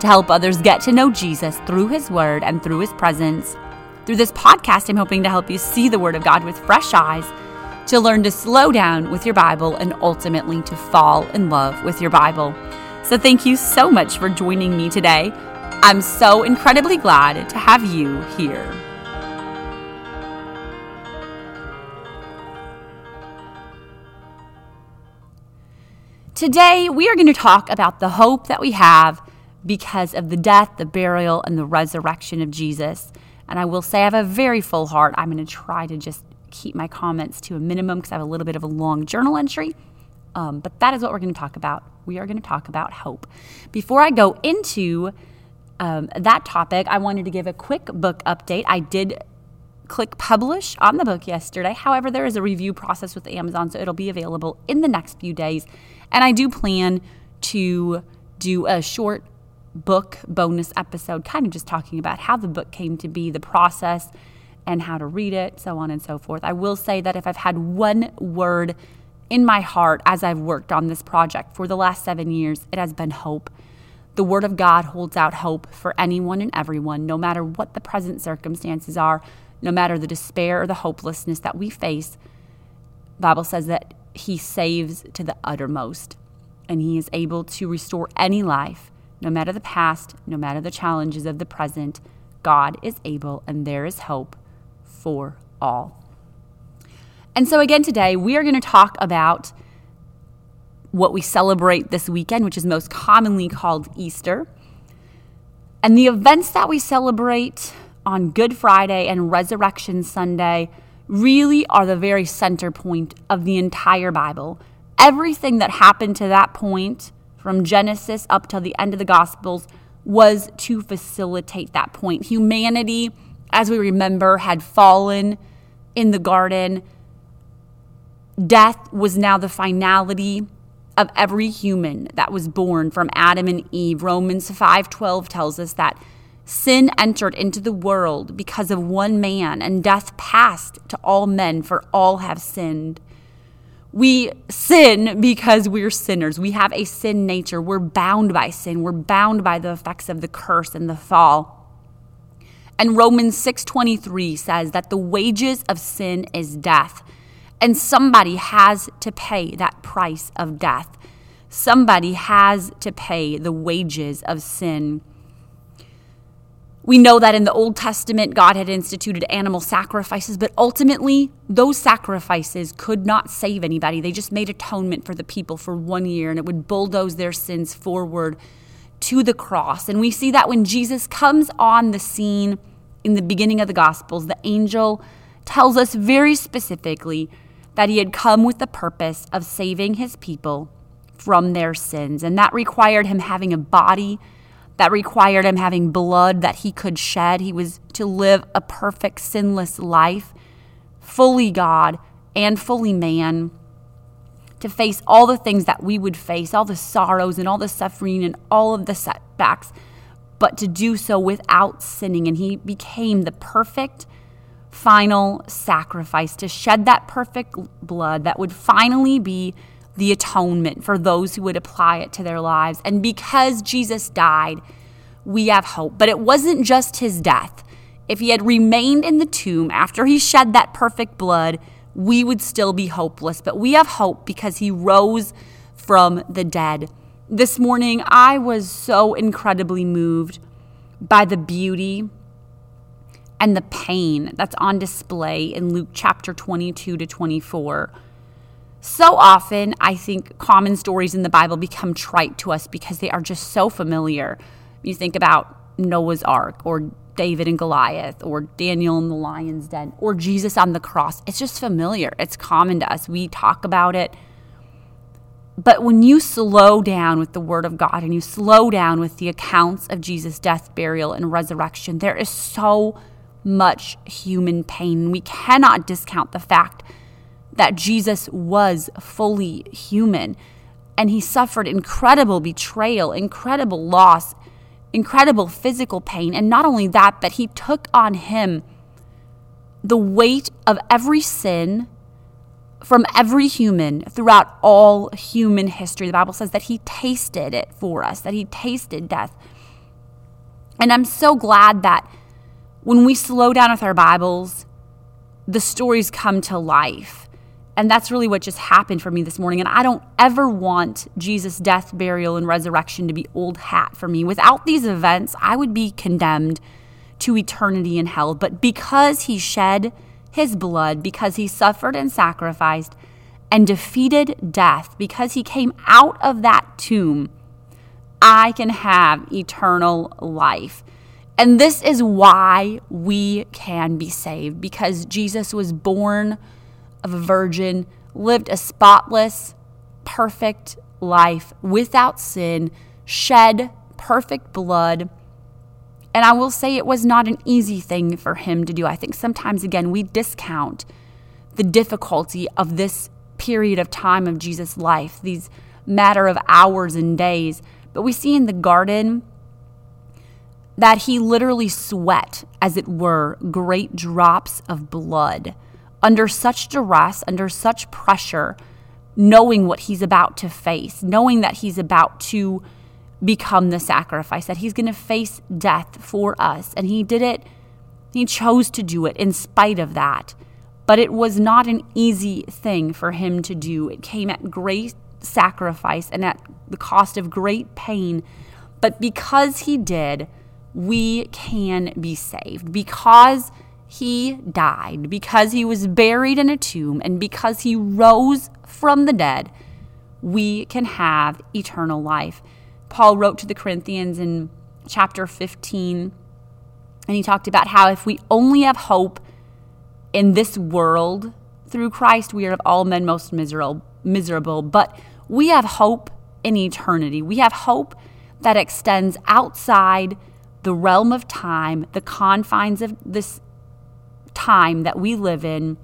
to help others get to know Jesus through His Word and through His presence. Through this podcast, I'm hoping to help you see the Word of God with fresh eyes, to learn to slow down with your Bible, and ultimately to fall in love with your Bible. So, thank you so much for joining me today. I'm so incredibly glad to have you here. Today, we are going to talk about the hope that we have because of the death, the burial, and the resurrection of Jesus. And I will say I have a very full heart. I'm going to try to just keep my comments to a minimum because I have a little bit of a long journal entry. Um, but that is what we're going to talk about. We are going to talk about hope. Before I go into um, that topic, I wanted to give a quick book update. I did click publish on the book yesterday. However, there is a review process with Amazon, so it'll be available in the next few days. And I do plan to do a short book bonus episode, kind of just talking about how the book came to be, the process, and how to read it, so on and so forth. I will say that if I've had one word in my heart as I've worked on this project for the last seven years, it has been hope. The Word of God holds out hope for anyone and everyone, no matter what the present circumstances are, no matter the despair or the hopelessness that we face. Bible says that he saves to the uttermost, and He is able to restore any life, no matter the past, no matter the challenges of the present. God is able, and there is hope for all. And so, again, today we are going to talk about what we celebrate this weekend, which is most commonly called Easter. And the events that we celebrate on Good Friday and Resurrection Sunday really are the very center point of the entire Bible. Everything that happened to that point, from Genesis up till the end of the Gospels, was to facilitate that point. Humanity, as we remember, had fallen in the garden. Death was now the finality of every human that was born from Adam and Eve. Romans 5:12 tells us that Sin entered into the world because of one man, and death passed to all men, for all have sinned. We sin because we're sinners. We have a sin nature. We're bound by sin. We're bound by the effects of the curse and the fall. And Romans 6:23 says that the wages of sin is death. And somebody has to pay that price of death. Somebody has to pay the wages of sin. We know that in the Old Testament, God had instituted animal sacrifices, but ultimately, those sacrifices could not save anybody. They just made atonement for the people for one year, and it would bulldoze their sins forward to the cross. And we see that when Jesus comes on the scene in the beginning of the Gospels, the angel tells us very specifically that he had come with the purpose of saving his people from their sins. And that required him having a body that required him having blood that he could shed. He was to live a perfect, sinless life, fully God and fully man, to face all the things that we would face, all the sorrows and all the suffering and all of the setbacks, but to do so without sinning. And he became the perfect, final sacrifice to shed that perfect blood that would finally be the atonement for those who would apply it to their lives. And because Jesus died, we have hope. But it wasn't just his death. If he had remained in the tomb after he shed that perfect blood, we would still be hopeless. But we have hope because he rose from the dead. This morning, I was so incredibly moved by the beauty and the pain that's on display in Luke chapter 22 to 24. So often, I think common stories in the Bible become trite to us because they are just so familiar. You think about Noah's Ark or David and Goliath or Daniel in the lion's den or Jesus on the cross. It's just familiar. It's common to us. We talk about it. But when you slow down with the Word of God and you slow down with the accounts of Jesus' death, burial, and resurrection, there is so much human pain. We cannot discount the fact that Jesus was fully human and he suffered incredible betrayal, incredible loss, incredible physical pain. And not only that, but he took on him the weight of every sin from every human throughout all human history. The Bible says that he tasted it for us, that he tasted death. And I'm so glad that when we slow down with our Bibles, the stories come to life. And that's really what just happened for me this morning. And I don't ever want Jesus' death, burial, and resurrection to be old hat for me. Without these events, I would be condemned to eternity in hell. But because he shed his blood, because he suffered and sacrificed and defeated death, because he came out of that tomb, I can have eternal life. And this is why we can be saved because Jesus was born of a virgin, lived a spotless, perfect life without sin, shed perfect blood and I will say it was not an easy thing for him to do. I think sometimes, again, we discount the difficulty of this period of time of Jesus' life, these matter of hours and days. But we see in the garden that he literally sweat, as it were, great drops of blood under such duress, under such pressure, knowing what he's about to face, knowing that he's about to become the sacrifice, that he's going to face death for us. And he did it, he chose to do it in spite of that. But it was not an easy thing for him to do. It came at great sacrifice and at the cost of great pain. But because he did, we can be saved. Because he died, because he was buried in a tomb, and because he rose from the dead, we can have eternal life. Paul wrote to the Corinthians in chapter 15, and he talked about how if we only have hope in this world through Christ, we are of all men most miserable, miserable. But we have hope in eternity. We have hope that extends outside the realm of time, the confines of this time that we live in.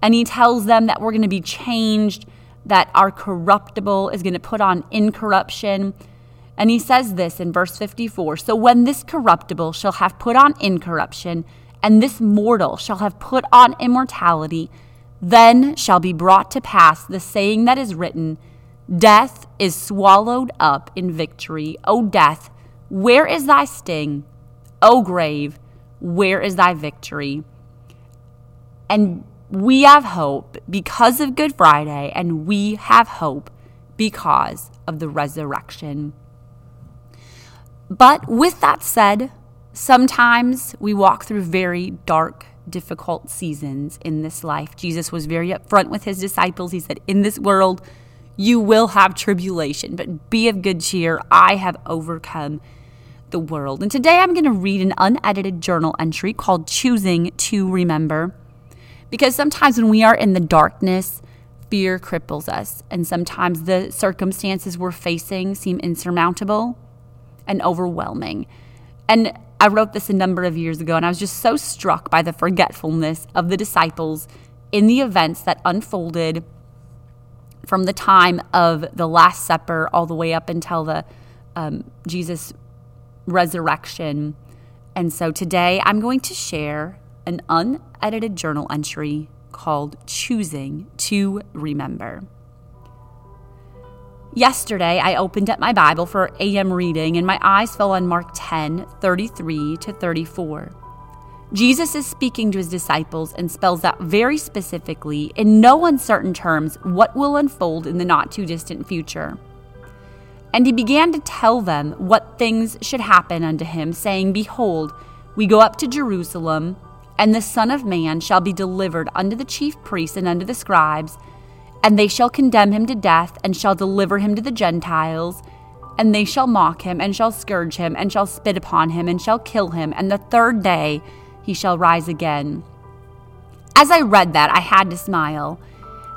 And he tells them that we're going to be changed, that our corruptible is going to put on incorruption, and he says this in verse 54 So when this corruptible shall have put on incorruption, and this mortal shall have put on immortality, then shall be brought to pass the saying that is written Death is swallowed up in victory. O death, where is thy sting? O grave, where is thy victory? And we have hope because of Good Friday, and we have hope because of the resurrection. But with that said, sometimes we walk through very dark, difficult seasons in this life. Jesus was very upfront with his disciples. He said, In this world, you will have tribulation, but be of good cheer. I have overcome the world. And today I'm going to read an unedited journal entry called Choosing to Remember. Because sometimes when we are in the darkness, fear cripples us. And sometimes the circumstances we're facing seem insurmountable and overwhelming. And I wrote this a number of years ago, and I was just so struck by the forgetfulness of the disciples in the events that unfolded from the time of the Last Supper all the way up until the um, Jesus resurrection. And so today I'm going to share an unedited journal entry called Choosing to Remember. Yesterday, I opened up my Bible for AM reading and my eyes fell on Mark 10 33 to 34. Jesus is speaking to his disciples and spells out very specifically, in no uncertain terms, what will unfold in the not too distant future. And he began to tell them what things should happen unto him, saying, Behold, we go up to Jerusalem, and the Son of Man shall be delivered unto the chief priests and unto the scribes and they shall condemn him to death, and shall deliver him to the Gentiles. And they shall mock him, and shall scourge him, and shall spit upon him, and shall kill him, and the third day he shall rise again. As I read that, I had to smile,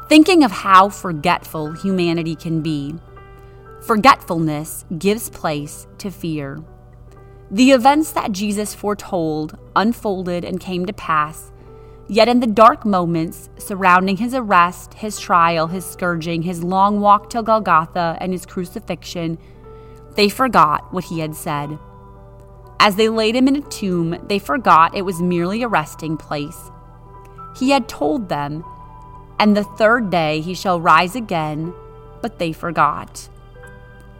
thinking of how forgetful humanity can be. Forgetfulness gives place to fear. The events that Jesus foretold unfolded and came to pass, yet in the dark moments surrounding his arrest, his trial, his scourging, his long walk to Golgotha, and his crucifixion, they forgot what he had said. As they laid him in a tomb, they forgot it was merely a resting place. He had told them, and the third day he shall rise again, but they forgot.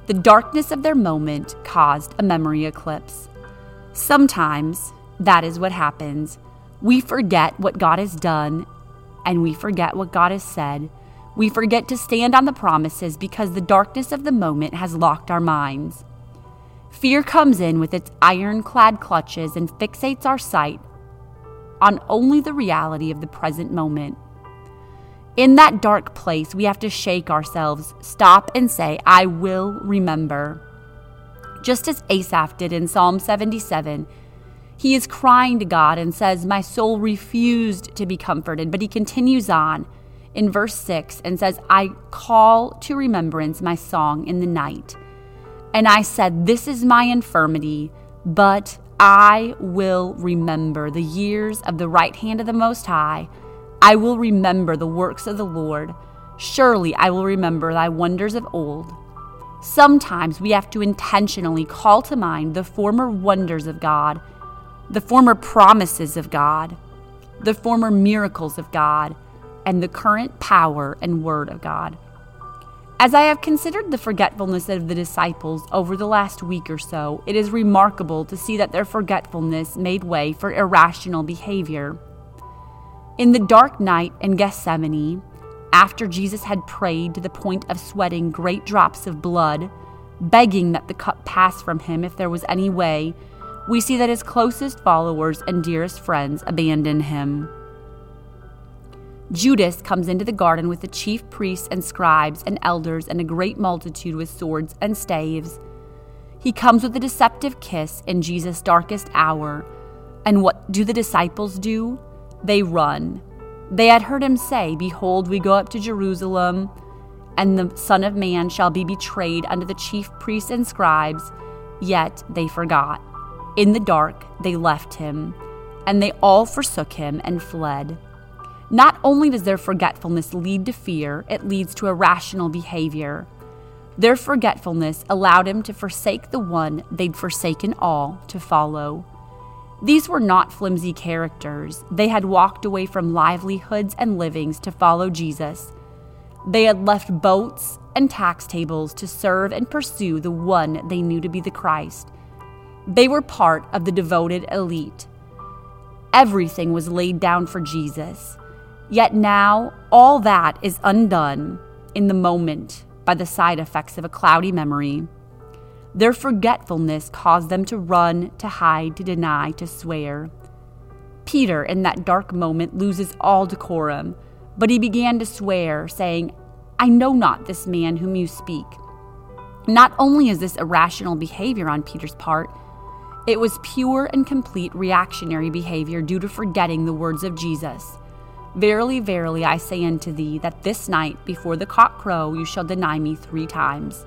The darkness of their moment caused a memory eclipse. Sometimes that is what happens. We forget what God has done, and we forget what God has said. We forget to stand on the promises because the darkness of the moment has locked our minds. Fear comes in with its ironclad clutches and fixates our sight on only the reality of the present moment. In that dark place, we have to shake ourselves, stop, and say, I will remember. Just as Asaph did in Psalm 77, he is crying to God and says, My soul refused to be comforted. But he continues on in verse 6 and says, I call to remembrance my song in the night. And I said, This is my infirmity, but I will remember the years of the right hand of the Most High. I will remember the works of the Lord. Surely I will remember thy wonders of old. Sometimes we have to intentionally call to mind the former wonders of God, the former promises of God, the former miracles of God, and the current power and word of God. As I have considered the forgetfulness of the disciples over the last week or so, it is remarkable to see that their forgetfulness made way for irrational behavior. In the dark night in Gethsemane, after Jesus had prayed to the point of sweating great drops of blood, begging that the cup pass from him if there was any way, we see that his closest followers and dearest friends abandon him. Judas comes into the garden with the chief priests and scribes and elders and a great multitude with swords and staves. He comes with a deceptive kiss in Jesus' darkest hour. And what do the disciples do? They run. They had heard him say, Behold, we go up to Jerusalem, and the Son of Man shall be betrayed unto the chief priests and scribes. Yet they forgot. In the dark they left him, and they all forsook him and fled. Not only does their forgetfulness lead to fear, it leads to irrational behavior. Their forgetfulness allowed him to forsake the one they'd forsaken all to follow. These were not flimsy characters. They had walked away from livelihoods and livings to follow Jesus. They had left boats and tax tables to serve and pursue the one they knew to be the Christ. They were part of the devoted elite. Everything was laid down for Jesus. Yet now, all that is undone in the moment by the side effects of a cloudy memory. Their forgetfulness caused them to run, to hide, to deny, to swear. Peter, in that dark moment, loses all decorum, but he began to swear, saying, I know not this man whom you speak. Not only is this irrational behavior on Peter's part, it was pure and complete reactionary behavior due to forgetting the words of Jesus. Verily, verily, I say unto thee, that this night before the cock crow you shall deny me three times.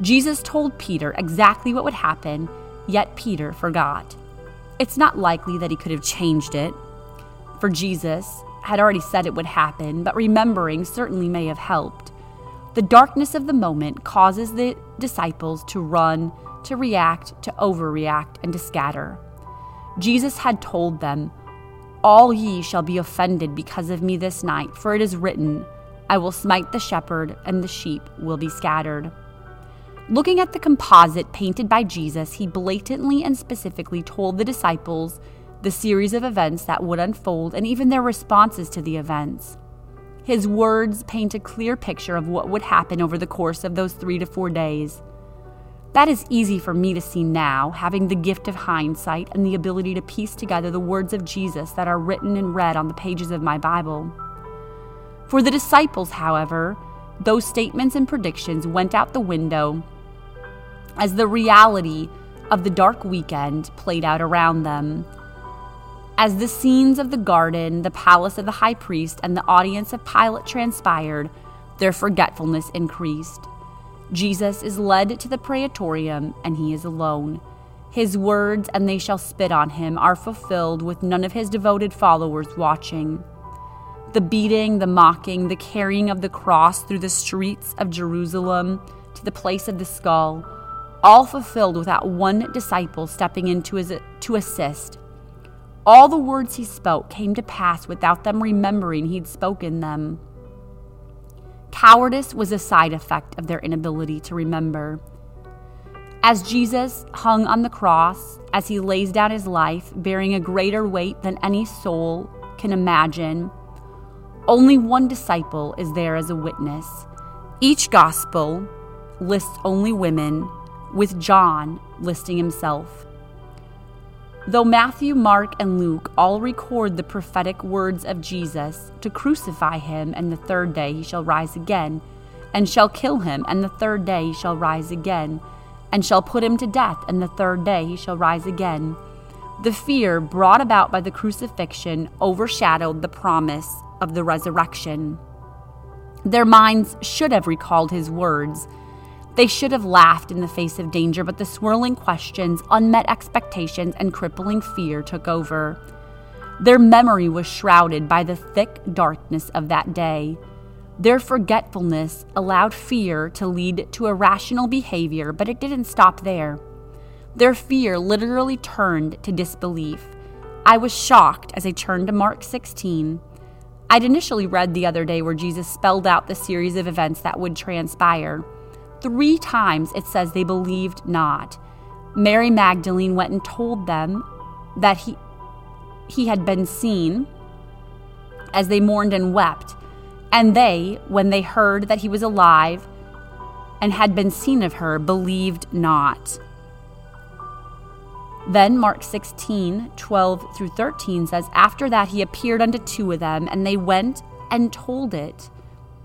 Jesus told Peter exactly what would happen, yet Peter forgot. It's not likely that he could have changed it, for Jesus had already said it would happen, but remembering certainly may have helped. The darkness of the moment causes the disciples to run, to react, to overreact, and to scatter. Jesus had told them, all ye shall be offended because of me this night, for it is written, I will smite the shepherd, and the sheep will be scattered. Looking at the composite painted by Jesus, he blatantly and specifically told the disciples the series of events that would unfold and even their responses to the events. His words paint a clear picture of what would happen over the course of those three to four days. That is easy for me to see now, having the gift of hindsight and the ability to piece together the words of Jesus that are written and read on the pages of my Bible. For the disciples, however, those statements and predictions went out the window as the reality of the dark weekend played out around them. As the scenes of the garden, the palace of the high priest, and the audience of Pilate transpired, their forgetfulness increased. Jesus is led to the praetorium, and he is alone. His words, and they shall spit on him, are fulfilled with none of his devoted followers watching. The beating, the mocking, the carrying of the cross through the streets of Jerusalem to the place of the skull, all fulfilled without one disciple stepping in to, to assist. All the words he spoke came to pass without them remembering he'd spoken them. Cowardice was a side effect of their inability to remember. As Jesus hung on the cross, as he lays down his life, bearing a greater weight than any soul can imagine, only one disciple is there as a witness. Each gospel lists only women, with John listing himself. Though Matthew, Mark, and Luke all record the prophetic words of Jesus to crucify him, and the third day he shall rise again, and shall kill him, and the third day he shall rise again, and shall put him to death, and the third day he shall rise again. The fear brought about by the crucifixion overshadowed the promise of the resurrection. Their minds should have recalled his words they should have laughed in the face of danger, but the swirling questions, unmet expectations, and crippling fear took over. Their memory was shrouded by the thick darkness of that day. Their forgetfulness allowed fear to lead to irrational behavior, but it didn't stop there. Their fear literally turned to disbelief. I was shocked as I turned to Mark 16. I'd initially read the other day where Jesus spelled out the series of events that would transpire. Three times it says they believed not. Mary Magdalene went and told them that he, he had been seen as they mourned and wept. And they, when they heard that he was alive and had been seen of her, believed not. Then Mark 16, 12 through 13 says, After that he appeared unto two of them, and they went and told it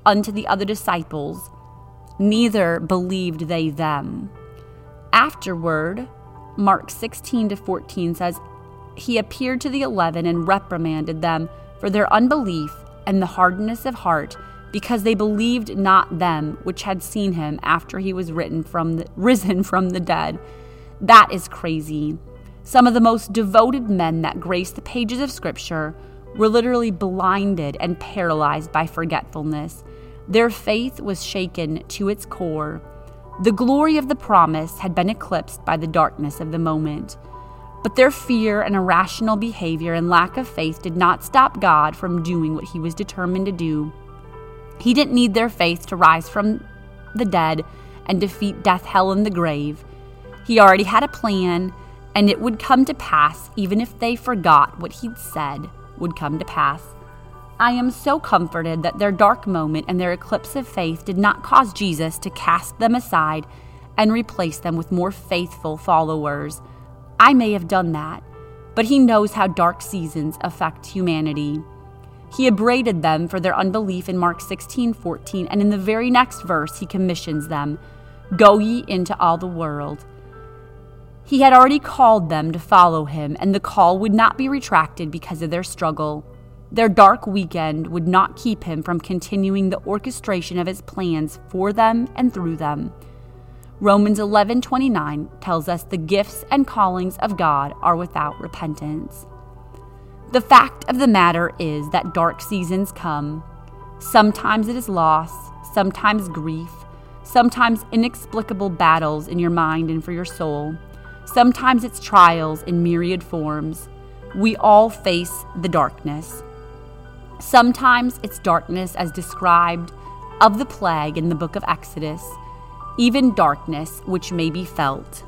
unto the other disciples neither believed they them. Afterward, Mark 16 to 14 says, He appeared to the eleven and reprimanded them for their unbelief and the hardness of heart, because they believed not them which had seen him after he was from the, risen from the dead. That is crazy. Some of the most devoted men that grace the pages of Scripture were literally blinded and paralyzed by forgetfulness. Their faith was shaken to its core. The glory of the promise had been eclipsed by the darkness of the moment. But their fear and irrational behavior and lack of faith did not stop God from doing what he was determined to do. He didn't need their faith to rise from the dead and defeat death, hell, and the grave. He already had a plan, and it would come to pass even if they forgot what he'd said would come to pass. I am so comforted that their dark moment and their eclipse of faith did not cause Jesus to cast them aside and replace them with more faithful followers. I may have done that, but He knows how dark seasons affect humanity. He upbraided them for their unbelief in Mark 16 14, and in the very next verse, He commissions them Go ye into all the world. He had already called them to follow Him, and the call would not be retracted because of their struggle. Their dark weekend would not keep him from continuing the orchestration of his plans for them and through them. Romans 11:29 tells us the gifts and callings of God are without repentance. The fact of the matter is that dark seasons come. Sometimes it is loss, sometimes grief, sometimes inexplicable battles in your mind and for your soul. Sometimes it's trials in myriad forms. We all face the darkness. Sometimes it's darkness as described of the plague in the book of Exodus, even darkness which may be felt.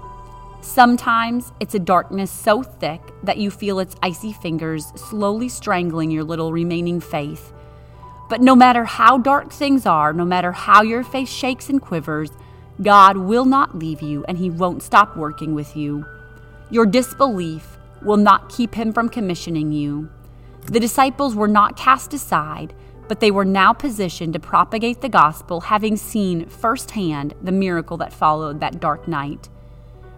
Sometimes it's a darkness so thick that you feel its icy fingers slowly strangling your little remaining faith. But no matter how dark things are, no matter how your faith shakes and quivers, God will not leave you and He won't stop working with you. Your disbelief will not keep Him from commissioning you. The disciples were not cast aside, but they were now positioned to propagate the gospel, having seen firsthand the miracle that followed that dark night.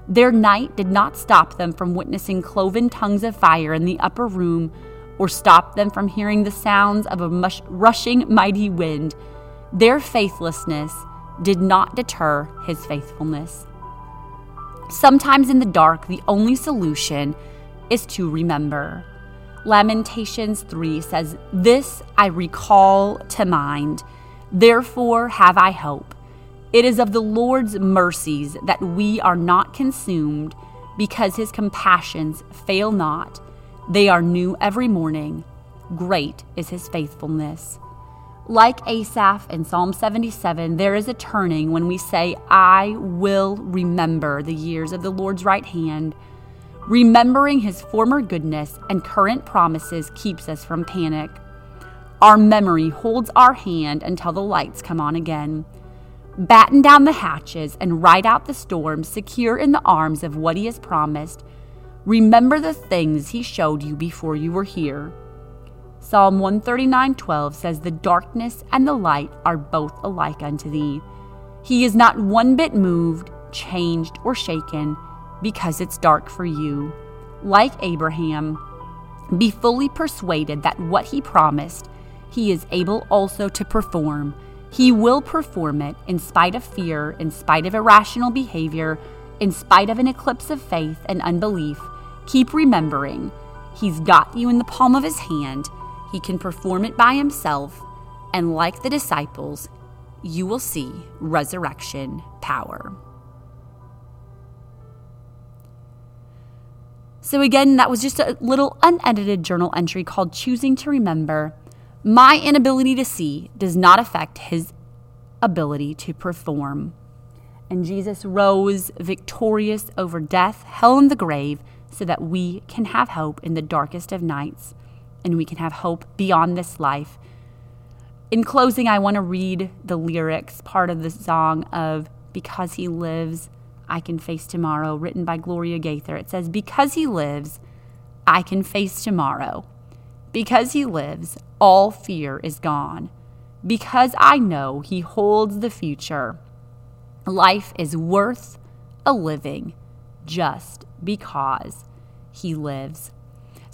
Their night did not stop them from witnessing cloven tongues of fire in the upper room or stop them from hearing the sounds of a mush- rushing mighty wind. Their faithlessness did not deter his faithfulness. Sometimes in the dark, the only solution is to remember. Lamentations 3 says, This I recall to mind, therefore have I hope. It is of the Lord's mercies that we are not consumed, because his compassions fail not. They are new every morning. Great is his faithfulness. Like Asaph in Psalm 77, there is a turning when we say, I will remember the years of the Lord's right hand. Remembering his former goodness and current promises keeps us from panic. Our memory holds our hand until the lights come on again. Batten down the hatches and ride out the storm, secure in the arms of what he has promised. Remember the things he showed you before you were here. Psalm 139:12 says the darkness and the light are both alike unto thee. He is not one bit moved, changed, or shaken because it's dark for you. Like Abraham, be fully persuaded that what he promised, he is able also to perform. He will perform it in spite of fear, in spite of irrational behavior, in spite of an eclipse of faith and unbelief. Keep remembering, he's got you in the palm of his hand he can perform it by himself, and like the disciples, you will see resurrection power. So, again, that was just a little unedited journal entry called Choosing to Remember. My inability to see does not affect his ability to perform. And Jesus rose victorious over death, hell, and the grave so that we can have hope in the darkest of nights and we can have hope beyond this life. In closing, I want to read the lyrics, part of the song of Because He Lives, I Can Face Tomorrow, written by Gloria Gaither. It says, Because He lives, I can face tomorrow. Because He lives, all fear is gone. Because I know He holds the future. Life is worth a living just because He lives.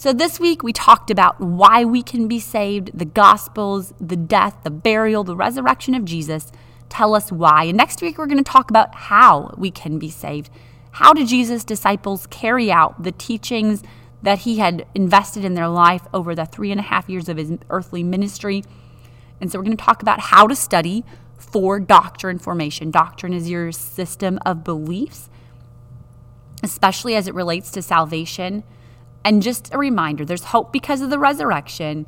So, this week we talked about why we can be saved, the Gospels, the death, the burial, the resurrection of Jesus. Tell us why. And next week we're going to talk about how we can be saved. How did Jesus' disciples carry out the teachings that he had invested in their life over the three and a half years of his earthly ministry? And so we're going to talk about how to study for doctrine formation. Doctrine is your system of beliefs, especially as it relates to salvation and just a reminder there's hope because of the resurrection.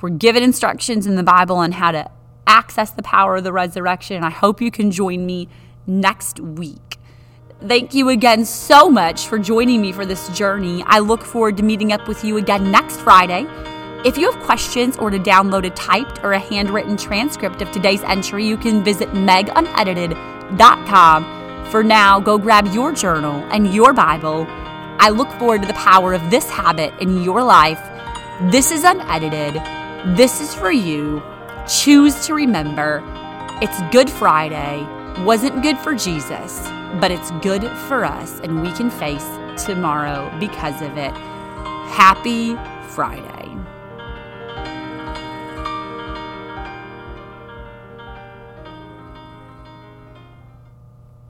We're given instructions in the Bible on how to access the power of the resurrection. I hope you can join me next week. Thank you again so much for joining me for this journey. I look forward to meeting up with you again next Friday. If you have questions or to download a typed or a handwritten transcript of today's entry, you can visit megunedited.com. For now, go grab your journal and your Bible I look forward to the power of this habit in your life. This is unedited. This is for you. Choose to remember it's Good Friday. Wasn't good for Jesus, but it's good for us, and we can face tomorrow because of it. Happy Friday.